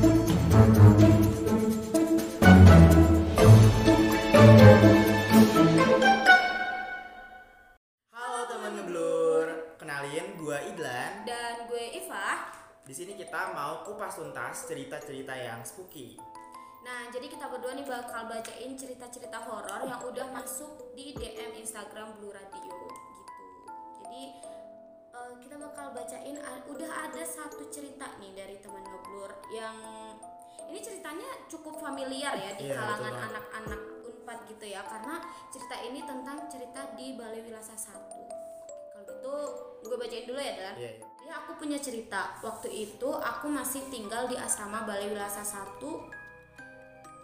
Halo teman ngeblur, kenalin gua Idlan. Dan gue Iva. Di sini kita mau kupas tuntas cerita-cerita yang spooky. Nah, jadi kita berdua nih bakal bacain cerita-cerita horor yang udah masuk di DM Instagram Blue Radio gitu. Jadi eh, kita bakal bacain ada satu cerita nih dari teman ngeblur yang ini ceritanya cukup familiar ya di Iya, betul kalangan anak-anak Unpad gitu ya karena cerita ini tentang cerita di Balai Wilasa 1. Kalau gitu gue bacain dulu ya Dan. Iya, iya. Ya aku punya cerita. Waktu itu aku masih tinggal di asrama Balai Wilasa 1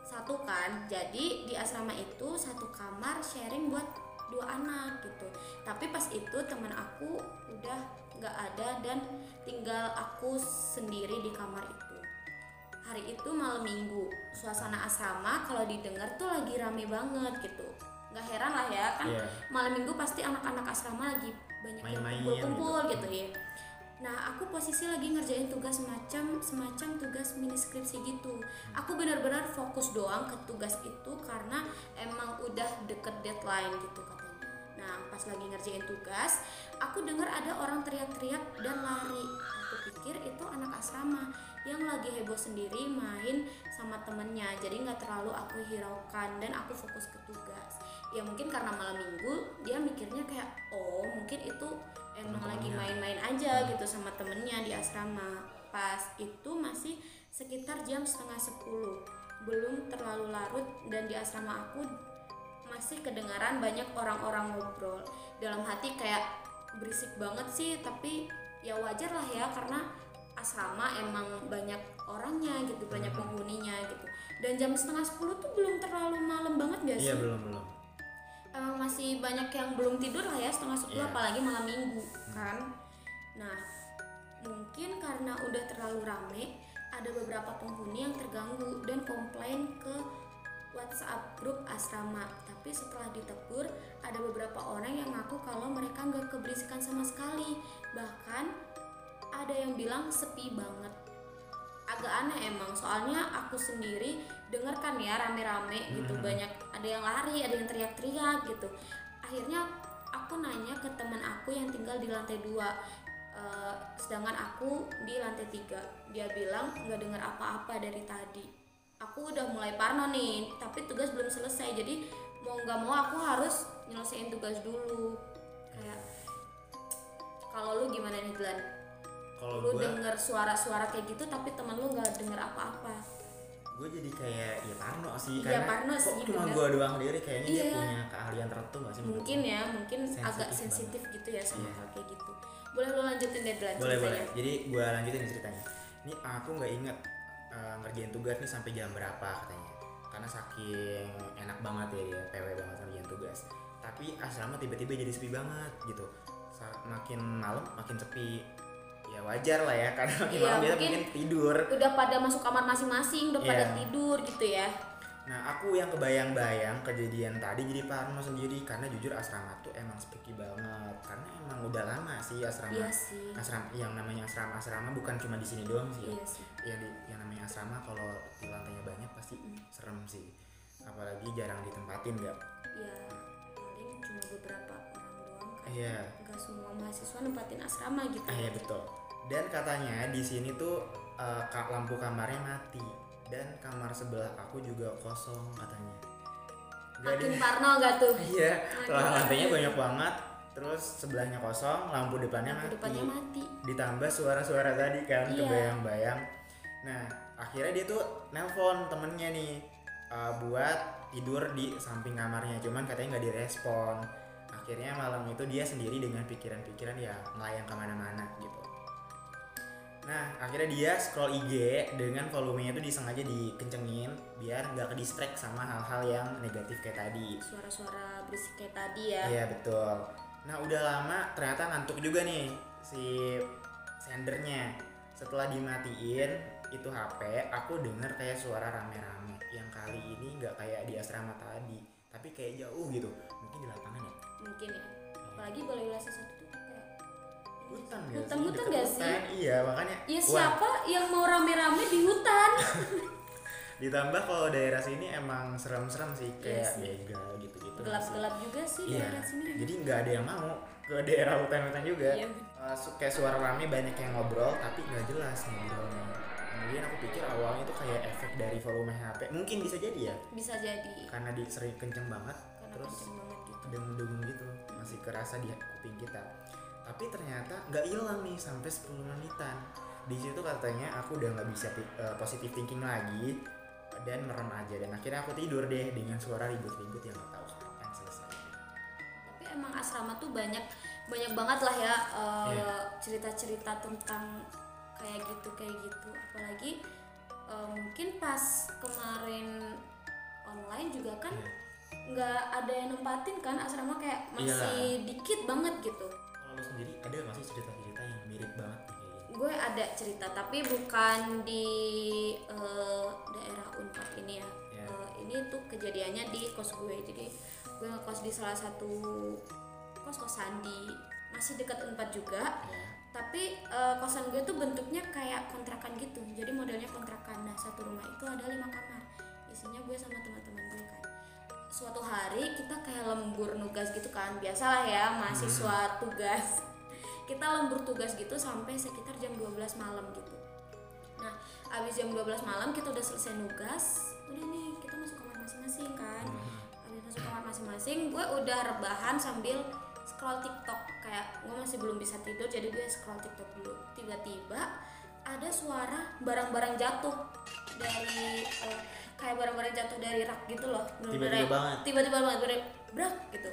satu kan. Jadi di asrama itu satu kamar sharing buat dua anak gitu. Tapi pas itu teman aku udah nggak ada dan tinggal aku sendiri di kamar itu. Hari itu malam minggu, suasana asrama kalau didengar tuh lagi rame banget gitu. Nggak heran lah ya kan Iya. malam minggu pasti anak-anak asrama lagi banyak yang kumpul-kumpul gitu. gitu ya. Nah, aku posisi lagi ngerjain tugas semacam semacam tugas mini skripsi gitu. Aku benar-benar fokus doang ke tugas itu karena emang udah deket deadline gitu katanya. Nah, pas lagi ngerjain tugas, aku dengar ada orang teriak-teriak dan lari. Aku pikir itu anak asrama yang lagi heboh sendiri main sama temennya. Jadi nggak terlalu aku hiraukan dan aku fokus ke tugas. Ya mungkin karena malam minggu dia mikirnya kayak oh mungkin itu emang lagi Temen-temennya. main-main aja gitu sama temennya di asrama pas itu masih sekitar jam setengah sepuluh belum terlalu larut dan di asrama aku masih kedengaran banyak orang-orang ngobrol dalam hati kayak berisik banget sih tapi ya wajar lah ya karena asrama emang banyak orangnya gitu banyak Hmm. penghuninya gitu dan jam setengah sepuluh tuh belum terlalu malam banget sih Iya, belum belum. emang masih banyak yang belum tidur lah ya setengah sepuluh Iya. apalagi malam minggu kan nah mungkin karena udah terlalu rame ada beberapa penghuni yang terganggu dan komplain ke WhatsApp grup asrama. Tapi setelah ditegur ada beberapa orang yang ngaku kalau mereka nggak keberisikan sama sekali. Bahkan ada yang bilang sepi banget. Agak aneh emang soalnya aku sendiri denger kan ya rame-rame gitu Mhm. banyak ada yang lari ada yang teriak-teriak gitu. Akhirnya aku nanya ke teman aku yang tinggal di lantai dua. Eh, sedangkan aku di lantai tiga. Dia bilang nggak dengar apa-apa dari tadi aku udah mulai parno nih tapi tugas belum selesai. Jadi mau nggak mau aku harus nyelesain tugas dulu. Kayak kalau lu gimana nih Glenn? Kalau lu gua denger suara-suara kayak gitu tapi teman lu nggak denger apa-apa. Gue jadi kayak ya parno sih Iya, karena parno kok sih, cuma gue doang sendiri kayaknya dia Iya. punya keahlian tertentu gak sih mungkin ya mungkin Sensitif agak banget. sensitif gitu ya sama Iya. hal kayak gitu. Boleh lu lanjutin deh Glenn boleh boleh. Ceritanya jadi gue lanjutin ceritanya. Ini aku nggak inget eh, ngerjain tugas nih sampai jam berapa katanya. Karena saking enak banget ya dia PW banget ngerjain tugas. Tapi asrama tiba-tiba jadi sepi banget gitu. Makin malam makin sepi. Ya wajar lah ya karena makin Iya, malam mungkin- mungkin tidur. udah pada masuk kamar masing-masing udah pada Iya. tidur gitu ya Nah aku yang kebayang-bayang kejadian tadi jadi parno sendiri karena jujur asrama tuh emang spooky banget. Karena emang udah lama sih asrama. Iya sih. Asrama yang namanya asrama asrama bukan cuma di sini doang sih ya. iya sih. Yang di, yang namanya asrama kalau di lantainya banyak pasti serem sih. Apalagi jarang ditempatin nggak? Ya paling cuma beberapa orang doang kan. Iya. Nggak semua mahasiswa nempatin asrama gitu. Ah, iya betul. Dan katanya di sini tuh ka- lampu kamarnya mati dan kamar sebelah aku juga kosong katanya makin parno gak tuh Iya, lantainya banyak banget. Terus sebelahnya kosong, lampu depannya lampu mati. depannya mati Ditambah suara-suara tadi kan Iya. kebayang-bayang. Nah, akhirnya dia tuh nelpon temennya nih uh, buat tidur di samping kamarnya. Cuman katanya nggak direspon. Akhirnya malam itu dia sendiri dengan pikiran-pikiran ya melayang ke mana-mana gitu. Nah, akhirnya dia scroll IG dengan volumenya tuh disengaja dikencengin biar nggak ke sama hal-hal yang negatif kayak tadi. suara-suara berisik kayak tadi ya Iya betul. Nah udah lama ternyata ngantuk juga nih si sendernya. Setelah dimatiin itu HP, aku denger kayak suara rame-rame. Yang kali ini nggak kayak di asrama tadi, tapi kayak jauh gitu. Mungkin di lapangan ya. mungkin ya apalagi satu tuh kayak Hutan gak Hutan- sih? hutan Deket gak sih? hutan. Iya makanya. ya wah, siapa yang mau rame-rame di hutan ditambah kalau daerah sini emang serem-serem sih kayak sih. begal gitu-gitu gelap-gelap juga sih iya daerah sini emang. jadi nggak ada yang mau ke daerah hutan-hutan juga Iya. Su- kayak suara rame banyak yang ngobrol tapi nggak jelas ngobrolnya kemudian aku pikir awalnya itu kayak efek dari volume HP mungkin bisa jadi ya bisa jadi karena di sering kenceng banget karena terus kenceng banget gitu dengung-dengung gitu masih kerasa di kuping kita tapi ternyata nggak hilang nih sampai 10 menitan. Di situ katanya aku udah nggak bisa eh, positive thinking lagi dan merem aja. Dan akhirnya aku tidur deh dengan suara ribut-ribut yang nggak tahu kapan selesai. Tapi emang asrama tuh banyak banyak banget lah ya eh, Iya. cerita-cerita tentang kayak gitu kayak gitu. Apalagi eh, mungkin pas kemarin online juga kan Iya. nggak ada yang nempatin kan asrama kayak masih dikit banget gitu lu sendiri ada nggak sih cerita-cerita yang mirip banget kayak gini gue ada cerita tapi bukan di eh, daerah unpad ini ya. Ya. Eh, ini tuh kejadiannya di kos gue. Jadi gue ngekos di salah satu kos kosan di masih dekat unpad juga. Ya. Tapi eh, kosan gue tuh bentuknya kayak kontrakan gitu. Jadi modelnya kontrakan. Nah satu rumah itu ada lima kamar. Isinya gue sama teman-teman gue kan suatu hari kita kayak lembur nugas gitu kan biasalah ya mahasiswa tugas. Kita lembur tugas gitu sampai sekitar jam 12 malam gitu. Nah abis jam 12 malam kita udah selesai nugas udah nih kita masuk kamar masing-masing kan. Abis masuk kamar masing-masing gue udah rebahan sambil scroll TikTok. Kayak gue masih belum bisa tidur jadi gue scroll TikTok dulu. Tiba-tiba ada suara barang-barang jatuh dari eh, kayak barang-barang jatuh dari rak gitu loh. Tiba-tiba banget. tiba-tiba banget bener brak gitu.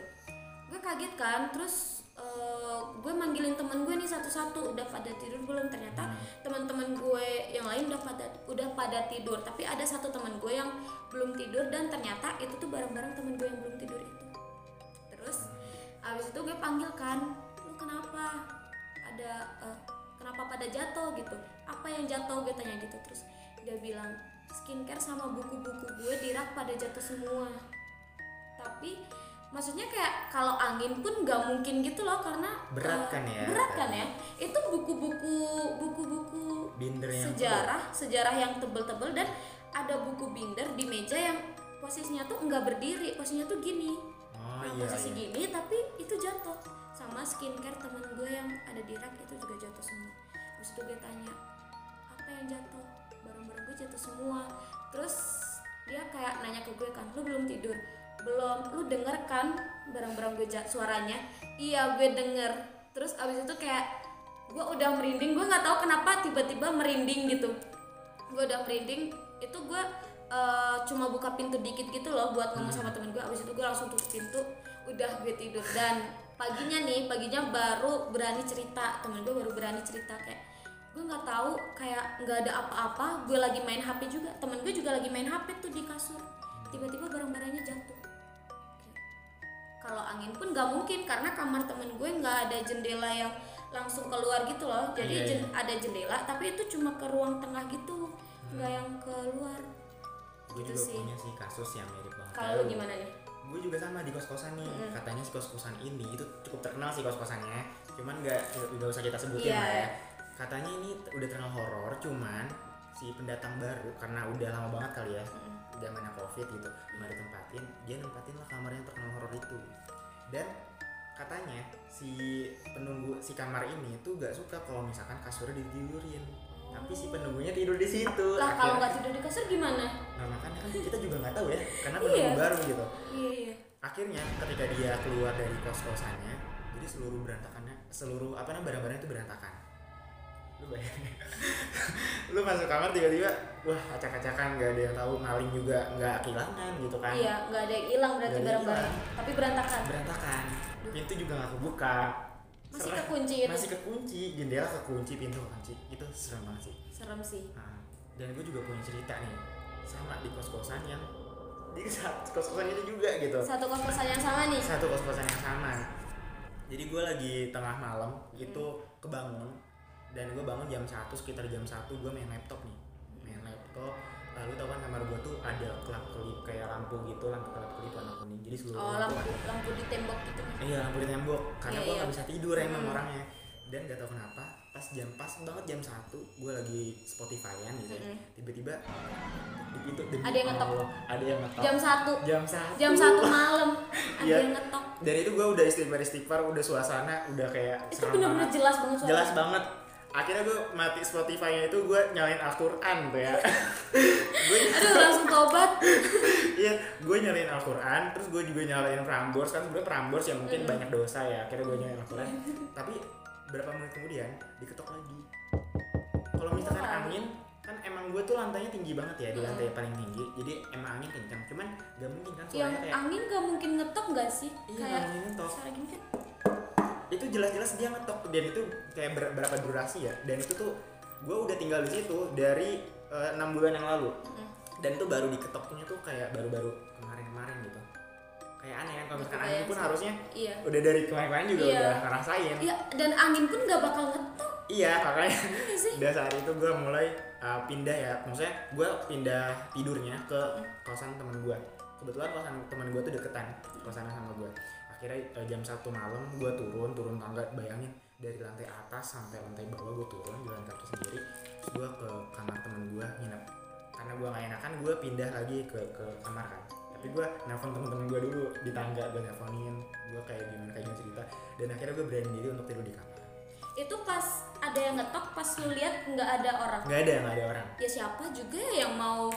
Gue kaget kan terus eh, gue manggilin temen gue nih satu-satu udah pada tidur belum? Ternyata teman-teman gue yang lain udah pada udah pada tidur. Tapi ada satu teman gue yang belum tidur dan ternyata itu tuh barang-barang temen gue yang belum tidur itu. Terus abis itu gue panggil kan lu kenapa? Ada eh, kenapa pada jatuh? gitu. Apa yang jatuh? gue tanya gitu. Terus dia bilang skincare sama buku-buku gue di rak pada jatuh semua. Tapi maksudnya kayak kalau angin pun nggak mungkin gitu loh karena Berat eh, kan ya? berat kan ya? Itu buku-buku buku-buku binder yang sejarah sejarah yang tebel-tebel dan ada buku binder di meja yang posisinya tuh nggak berdiri posisinya tuh gini. Oh nah iya posisi iya. gini tapi itu jatuh. Sama skincare temen gue yang ada di rak itu juga jatuh semua. Terus itu gue tanya apa yang jatuh barang-barang gue jatuh semua. Terus dia kayak nanya ke gue kan lu belum tidur? Belum. Lu denger kan barang-barang gue jat suaranya. Iya gue denger. Terus abis itu kayak gue udah merinding gue nggak tahu kenapa tiba-tiba merinding gitu. Gue udah merinding itu gue eh, cuma buka pintu dikit gitu loh buat ngomong sama temen gue. Abis itu gue langsung tutup pintu udah gue tidur. Dan paginya nih paginya baru berani cerita temen gue baru berani cerita kayak gue nggak tahu kayak nggak ada apa-apa gue lagi main hp juga. Temen gue juga lagi main hp tuh di kasur. Tiba-tiba barang-barangnya jatuh. Kalau angin pun nggak mungkin karena kamar temen gue nggak ada jendela yang langsung keluar gitu loh. Jadi Iya, jen- ada jendela tapi itu cuma ke ruang tengah gitu. Nggak yang keluar. Gue gitu juga sih. punya sih kasus yang mirip banget. Kalau gimana nih? gue juga sama di kos kosan nih katanya si kos kosan ini itu cukup terkenal sih kos kosannya cuman nggak nggak usah kita sebutin Iya. lah ya katanya ini udah terkenal horor cuman si pendatang baru karena udah lama banget kali ya zamannya covid gitu nggak ditempatin dia nempatin lah kamar yang terkenal horor itu. Dan katanya si penunggu si kamar ini tuh gak suka kalau misalkan kasurnya ditidurin. Tapi si penunggunya tidur di situ. Lah kalau nggak tidur di kasur gimana? Nah makanya kan kita juga nggak tahu ya karena Iya. penunggu baru gitu. Iya iya. Akhirnya ketika dia keluar dari kos kosannya jadi seluruh berantakannya seluruh apa namanya barang-barang itu berantakan lu masuk kamar tiba-tiba wah acak-acakan nggak ada yang tahu maling juga nggak kehilangan gitu kan. Iya nggak ada yang hilang berarti barang-barang tapi berantakan. Berantakan. Pintu juga nggak kebuka. Masih Serem. kekunci itu. masih kekunci jendela kekunci pintu kekunci. Itu serem banget sih. Serem sih. Nah, dan gue juga punya cerita nih sama di kos kosan yang di saat kos kosan itu juga gitu. Satu kos kosan yang sama nih. Satu kos kosan yang sama. Jadi gue lagi tengah malam itu kebangun dan gue bangun jam 1 sekitar jam 1 gue main laptop nih main laptop lalu tau kan kamar gue tuh ada kelap kelip kayak lampu gitu lampu kelap kelip warna kuning jadi seluruh oh lampu lampu ada. lampu di tembok gitu iya lampu di tembok karena Iya, gue iya. nggak bisa tidur emang Hmm. orangnya dan gak tau kenapa pas jam pas banget jam 1 gue lagi Spotify-an gitu ya Mm-mm. tiba-tiba itu demi Ada yang ngetok. Allah, ada yang ngetok jam satu jam satu jam satu malam ada Iya. yang ngetok dan itu gue udah istighfar istighfar udah suasana udah kayak itu banget. jelas banget jelas banget akhirnya gue mati Spotify-nya itu gue nyalain Al-Quran tuh ya gue aduh langsung tobat iya gue nyalain Al-Quran terus gue juga nyalain Prambors. Kan sebenarnya Prambors ya mungkin banyak dosa ya akhirnya gue nyalain Al-Quran. Tapi berapa menit kemudian diketok lagi. Kalau misalkan angin kan emang gue tuh lantainya tinggi banget ya di Mm. lantai paling tinggi. Jadi emang angin kencang cuman gak mungkin kan yang suaranya kayak angin gak mungkin ngetok gak sih? Iya, kayak angin ngetok. Itu jelas-jelas dia ngetok. Dan itu kayak ber- berapa durasi ya? Dan itu tuh gue udah tinggal di situ dari eh, enam bulan yang lalu. Mm. dan itu baru diketoknya tuh kayak baru-baru kemarin-kemarin gitu. Kayak aneh kan kalau misalkan Kebayang angin pun sih. harusnya iya. udah dari kemarin-kemarin juga Iya. udah ngerasain. Iya dan angin pun gak bakal ngetok. Iya makanya iya udah saat itu gue mulai uh, pindah ya. Maksudnya gue pindah tidurnya ke kosan temen gue kebetulan kosan temen gue tuh deketan kosan sama gue akhirnya uh, jam satu malam gue turun turun tangga bayangin dari lantai atas sampai lantai bawah gue turun di lantai atas sendiri gue ke kamar temen gue nginep. Karena gue gak enakan gue pindah lagi ke ke kamar kan. Tapi gue nelfon temen-temen gue dulu di tangga gue nelfonin gue kayak gimana kayak gimana cerita. Dan akhirnya gue berani diri untuk tidur di kamar. Itu pas ada yang ngetok pas lu lihat nggak ada orang? Nggak ada nggak ada orang. Ya siapa juga yang mau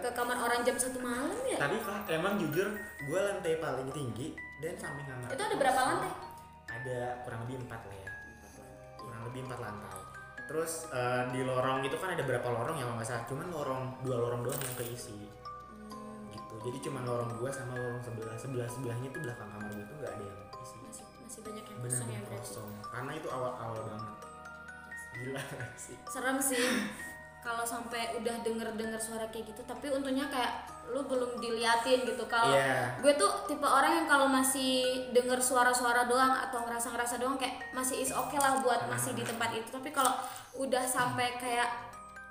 ke kamar orang jam satu malam ya Tapi Pak, emang jujur gue lantai paling tinggi dan samping kamar. itu ada berapa lantai Ada kurang lebih empat lah ya. Kurang lebih empat lantai. Terus eh, di lorong itu kan ada berapa lorong ya nggak salah. Cuman lorong dua lorong doang yang keisi Hmm, gitu. Jadi cuman lorong gua sama lorong sebelah sebelah sebelahnya tuh belakang kamar gue tuh nggak ada yang isi. masih masih banyak yang kosong ya kosong. Karena itu awal awal banget. Gila nggak sih. serem sih kalau sampai udah denger denger suara kayak gitu tapi untungnya kayak lu belum diliatin gitu kalau Iya. gue tuh tipe orang yang kalau masih denger suara-suara doang atau ngerasa-ngerasa doang kayak masih is oke lah buat masih di tempat itu tapi kalau udah sampai kayak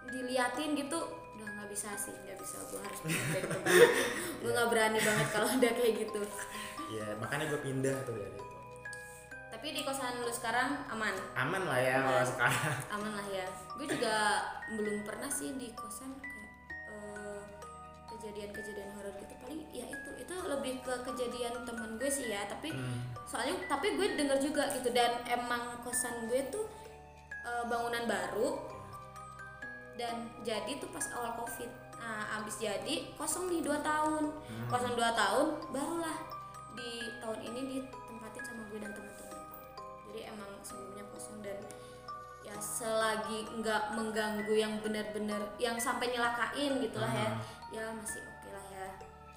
diliatin gitu udah nggak bisa sih nggak bisa gue harus pindah dari tempat itu. gue nggak berani banget kalau udah kayak gitu Iya makanya gue pindah tuh dari. Tapi di kosan lu sekarang aman? Aman lah ya kalau sekarang. aman lah ya. Gue juga belum pernah sih di kosan kayak eh, kejadian-kejadian horor gitu. Paling ya itu itu lebih ke kejadian temen gue sih ya. Tapi Hmm. soalnya tapi gue denger juga gitu. Dan emang kosan gue tuh eh, bangunan baru. Dan jadi tuh pas awal covid. Nah abis jadi kosong nih dua tahun. Kosong dua tahun barulah di tahun ini ditempatin sama gue dan teman-teman selagi nggak mengganggu yang benar-benar yang sampai nyelakain gitulah ya ya masih oke lah ya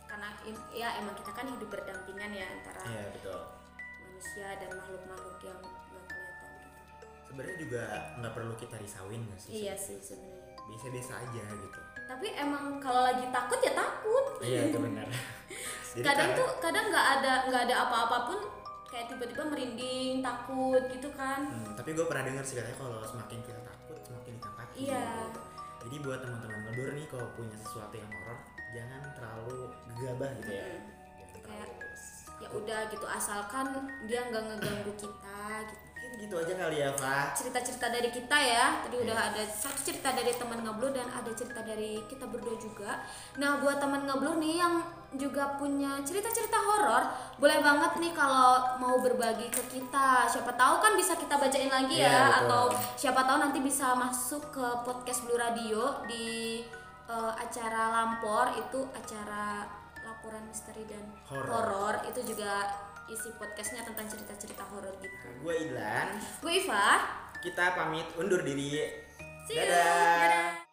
karena ya emang kita kan hidup berdampingan ya antara Iya betul. manusia dan makhluk-makhluk yang nggak kelihatan gitu. Sebenarnya juga nggak perlu kita risauin nggak sih? Iya sih sebenarnya. Biasa-biasa aja gitu. Tapi emang kalau lagi takut ya takut. Iya itu benar. Kadang tuh kadang nggak ada nggak ada apa-apapun kayak tiba-tiba merinding takut gitu kan. Hmm, tapi gue pernah dengar sih katanya kalau semakin kita takut semakin ditampaki. Iya. Jadi buat teman-teman ngedur nih kalau punya sesuatu yang horor jangan terlalu gegabah gitu ya. Jangan Kayak. Ya udah gitu asalkan dia nggak ngeganggu kita gitu. Gitu aja kali ya Pak. cerita-cerita dari kita ya tadi udah Iya. ada satu cerita dari teman ngeblur dan ada cerita dari kita berdua juga nah buat teman ngeblur nih yang juga punya cerita-cerita horor boleh banget nih kalau mau berbagi ke kita siapa tahu kan bisa kita bacain lagi Iya, ya betul. atau siapa tahu nanti bisa masuk ke podcast Blue Radio di eh, acara Lampor itu acara laporan misteri dan Horor. horor itu juga isi podcastnya tentang cerita-cerita horor gitu Gue Idlan. gue Iva Kita pamit undur diri. See you. Dadah. Dadah.